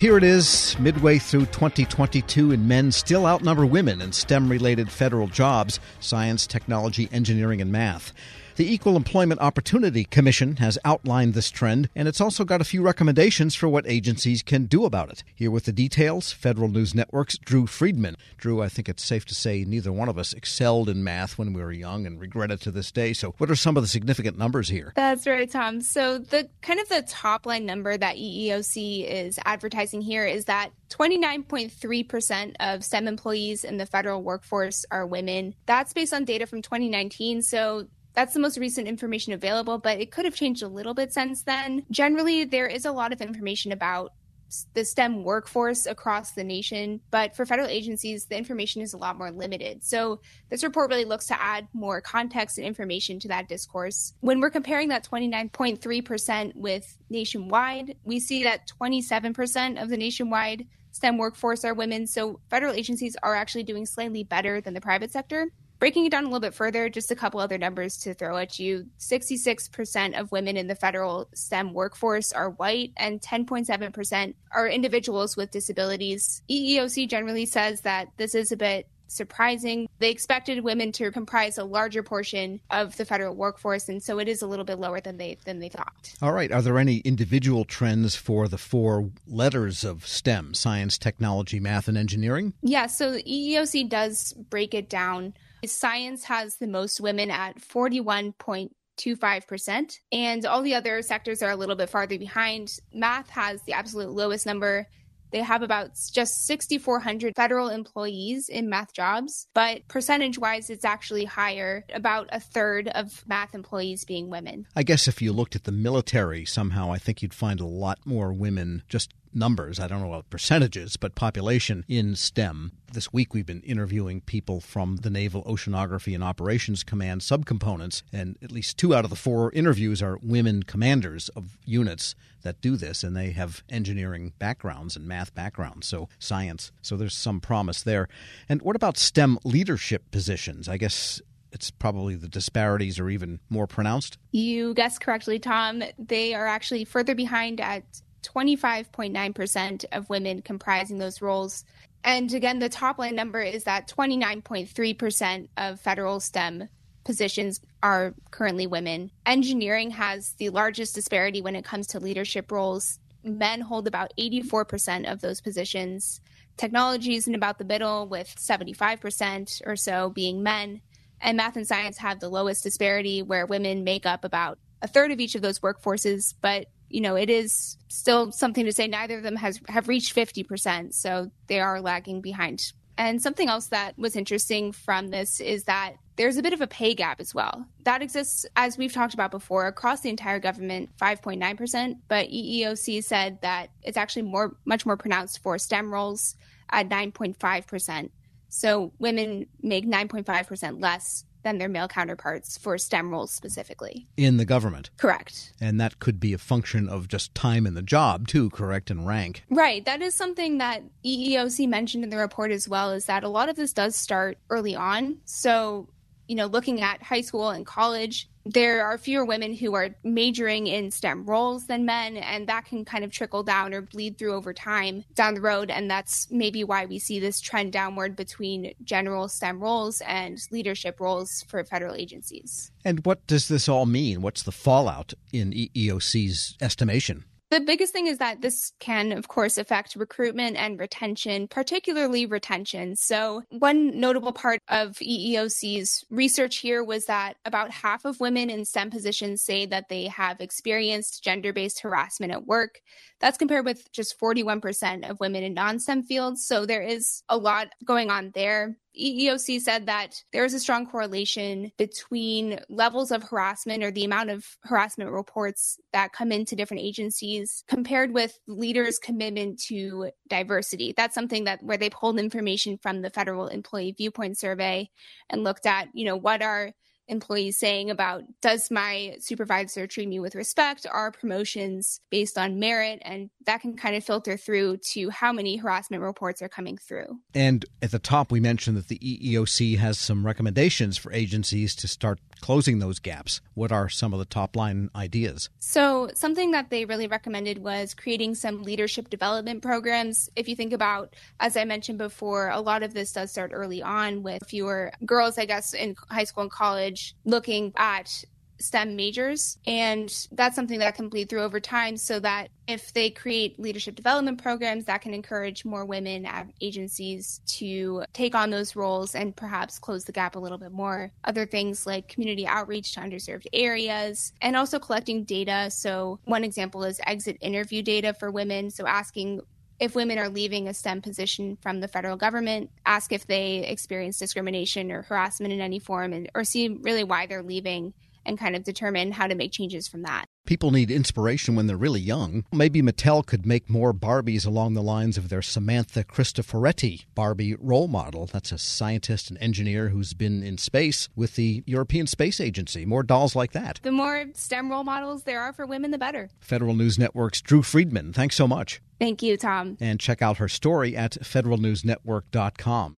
Here it is, midway through 2022, and men still outnumber women in STEM related federal jobs science, technology, engineering, and math. The Equal Employment Opportunity Commission has outlined this trend, and it's also got a few recommendations for what agencies can do about it. Here with the details, Federal News Network's Drew Friedman. Drew, I think it's safe to say neither one of us excelled in math when we were young and regret it to this day. So, what are some of the significant numbers here? That's right, Tom. So, the kind of the top line number that EEOC is advertising here is that 29.3% of STEM employees in the federal workforce are women. That's based on data from 2019. So that's the most recent information available, but it could have changed a little bit since then. Generally, there is a lot of information about the STEM workforce across the nation, but for federal agencies, the information is a lot more limited. So, this report really looks to add more context and information to that discourse. When we're comparing that 29.3% with nationwide, we see that 27% of the nationwide STEM workforce are women. So, federal agencies are actually doing slightly better than the private sector. Breaking it down a little bit further, just a couple other numbers to throw at you 66% of women in the federal STEM workforce are white, and 10.7% are individuals with disabilities. EEOC generally says that this is a bit surprising. They expected women to comprise a larger portion of the federal workforce, and so it is a little bit lower than they than they thought. All right. Are there any individual trends for the four letters of STEM: science, technology, math, and engineering? Yeah. So the EEOC does break it down Science has the most women at 41.25%, and all the other sectors are a little bit farther behind. Math has the absolute lowest number. They have about just 6,400 federal employees in math jobs, but percentage wise, it's actually higher, about a third of math employees being women. I guess if you looked at the military somehow, I think you'd find a lot more women just numbers, I don't know about percentages, but population in STEM. This week we've been interviewing people from the Naval Oceanography and Operations Command subcomponents, and at least two out of the four interviews are women commanders of units that do this, and they have engineering backgrounds and math backgrounds, so science. So there's some promise there. And what about STEM leadership positions? I guess it's probably the disparities are even more pronounced? You guessed correctly, Tom. They are actually further behind at 25.9% of women comprising those roles. And again, the top line number is that 29.3% of federal STEM positions are currently women. Engineering has the largest disparity when it comes to leadership roles. Men hold about 84% of those positions. Technology is in about the middle, with 75% or so being men. And math and science have the lowest disparity, where women make up about a third of each of those workforces, but you know, it is still something to say neither of them has have reached 50%, so they are lagging behind. And something else that was interesting from this is that there's a bit of a pay gap as well. That exists, as we've talked about before, across the entire government, 5.9%. But EEOC said that it's actually more, much more pronounced for STEM roles at 9.5%. So women make 9.5% less than their male counterparts for STEM roles specifically. In the government. Correct. And that could be a function of just time in the job, too, correct, and rank. Right. That is something that EEOC mentioned in the report as well, is that a lot of this does start early on. So, you know, looking at high school and college, there are fewer women who are majoring in STEM roles than men, and that can kind of trickle down or bleed through over time down the road. And that's maybe why we see this trend downward between general STEM roles and leadership roles for federal agencies. And what does this all mean? What's the fallout in EEOC's estimation? The biggest thing is that this can, of course, affect recruitment and retention, particularly retention. So, one notable part of EEOC's research here was that about half of women in STEM positions say that they have experienced gender based harassment at work. That's compared with just 41% of women in non STEM fields. So, there is a lot going on there. EEOC said that there is a strong correlation between levels of harassment or the amount of harassment reports that come into different agencies compared with leaders' commitment to diversity. That's something that where they pulled information from the federal employee viewpoint survey and looked at, you know, what are employees saying about does my supervisor treat me with respect? Are promotions based on merit? And that can kind of filter through to how many harassment reports are coming through. And at the top, we mentioned that the EEOC has some recommendations for agencies to start closing those gaps. What are some of the top line ideas? So, something that they really recommended was creating some leadership development programs. If you think about, as I mentioned before, a lot of this does start early on with fewer girls, I guess, in high school and college looking at STEM majors. And that's something that can bleed through over time so that if they create leadership development programs, that can encourage more women at agencies to take on those roles and perhaps close the gap a little bit more. Other things like community outreach to underserved areas and also collecting data. So, one example is exit interview data for women. So, asking if women are leaving a STEM position from the federal government, ask if they experience discrimination or harassment in any form, and, or see really why they're leaving and kind of determine how to make changes from that. People need inspiration when they're really young. Maybe Mattel could make more Barbies along the lines of their Samantha Cristoforetti Barbie role model. That's a scientist and engineer who's been in space with the European Space Agency. More dolls like that. The more STEM role models there are for women, the better. Federal News Network's Drew Friedman. Thanks so much. Thank you, Tom. And check out her story at federalnewsnetwork.com.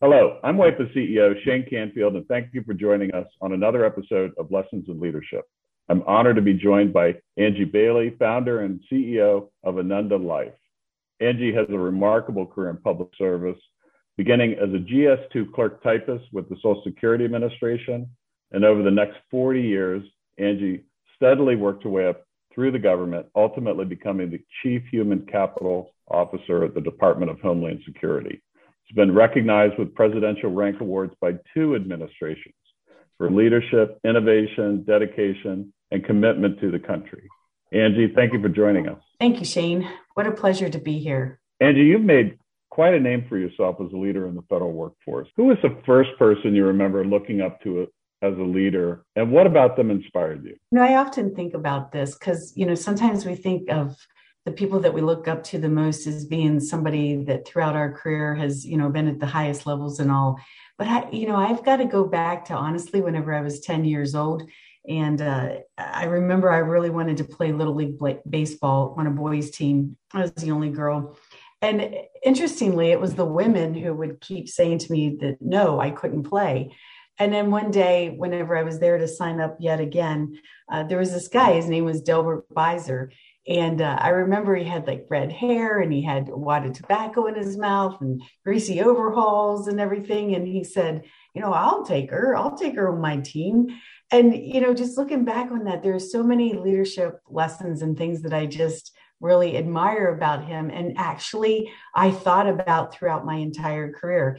Hello, I'm WIPA CEO Shane Canfield, and thank you for joining us on another episode of Lessons in Leadership. I'm honored to be joined by Angie Bailey, founder and CEO of Ananda Life. Angie has a remarkable career in public service, beginning as a GS2 clerk typist with the Social Security Administration. And over the next 40 years, Angie steadily worked her way up through the government, ultimately becoming the Chief Human Capital Officer at the Department of Homeland Security. It's been recognized with presidential rank awards by two administrations for leadership, innovation, dedication, and commitment to the country. Angie, thank you for joining us. Thank you, Shane. What a pleasure to be here. Angie, you've made quite a name for yourself as a leader in the federal workforce. Who was the first person you remember looking up to as a leader, and what about them inspired you? you know, I often think about this because you know sometimes we think of the people that we look up to the most as being somebody that throughout our career has you know been at the highest levels and all. But I, you know i've got to go back to honestly whenever i was 10 years old. And uh, i remember i really wanted to play little league baseball on a boys team. I was the only girl. And interestingly it was the women who would keep saying to me that no i couldn't play and then one day whenever i was there to sign up yet again uh, there was this guy his name was delbert beiser and uh, I remember he had like red hair and he had a wad of tobacco in his mouth and greasy overalls and everything. And he said, You know, I'll take her. I'll take her on my team. And, you know, just looking back on that, there's so many leadership lessons and things that I just really admire about him. And actually, I thought about throughout my entire career.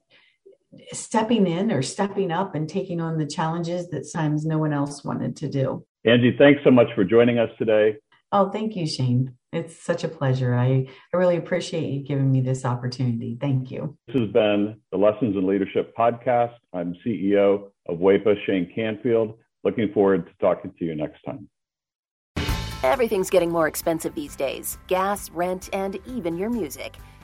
stepping in or stepping up and taking on the challenges that sometimes no one else wanted to do. Angie, thanks so much for joining us today. Oh, thank you, Shane. It's such a pleasure. I, I really appreciate you giving me this opportunity. Thank you. This has been the Lessons in Leadership podcast. I'm CEO of WEPA, Shane Canfield. Looking forward to talking to you next time. Everything's getting more expensive these days gas, rent, and even your music.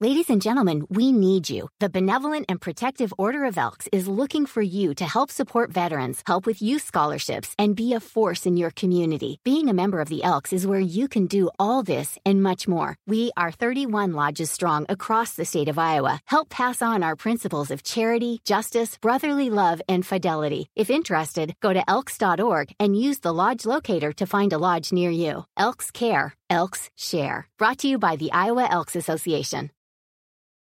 Ladies and gentlemen, we need you. The Benevolent and Protective Order of Elks is looking for you to help support veterans, help with youth scholarships, and be a force in your community. Being a member of the Elks is where you can do all this and much more. We are 31 lodges strong across the state of Iowa. Help pass on our principles of charity, justice, brotherly love, and fidelity. If interested, go to elks.org and use the lodge locator to find a lodge near you. Elks Care, Elks Share. Brought to you by the Iowa Elks Association.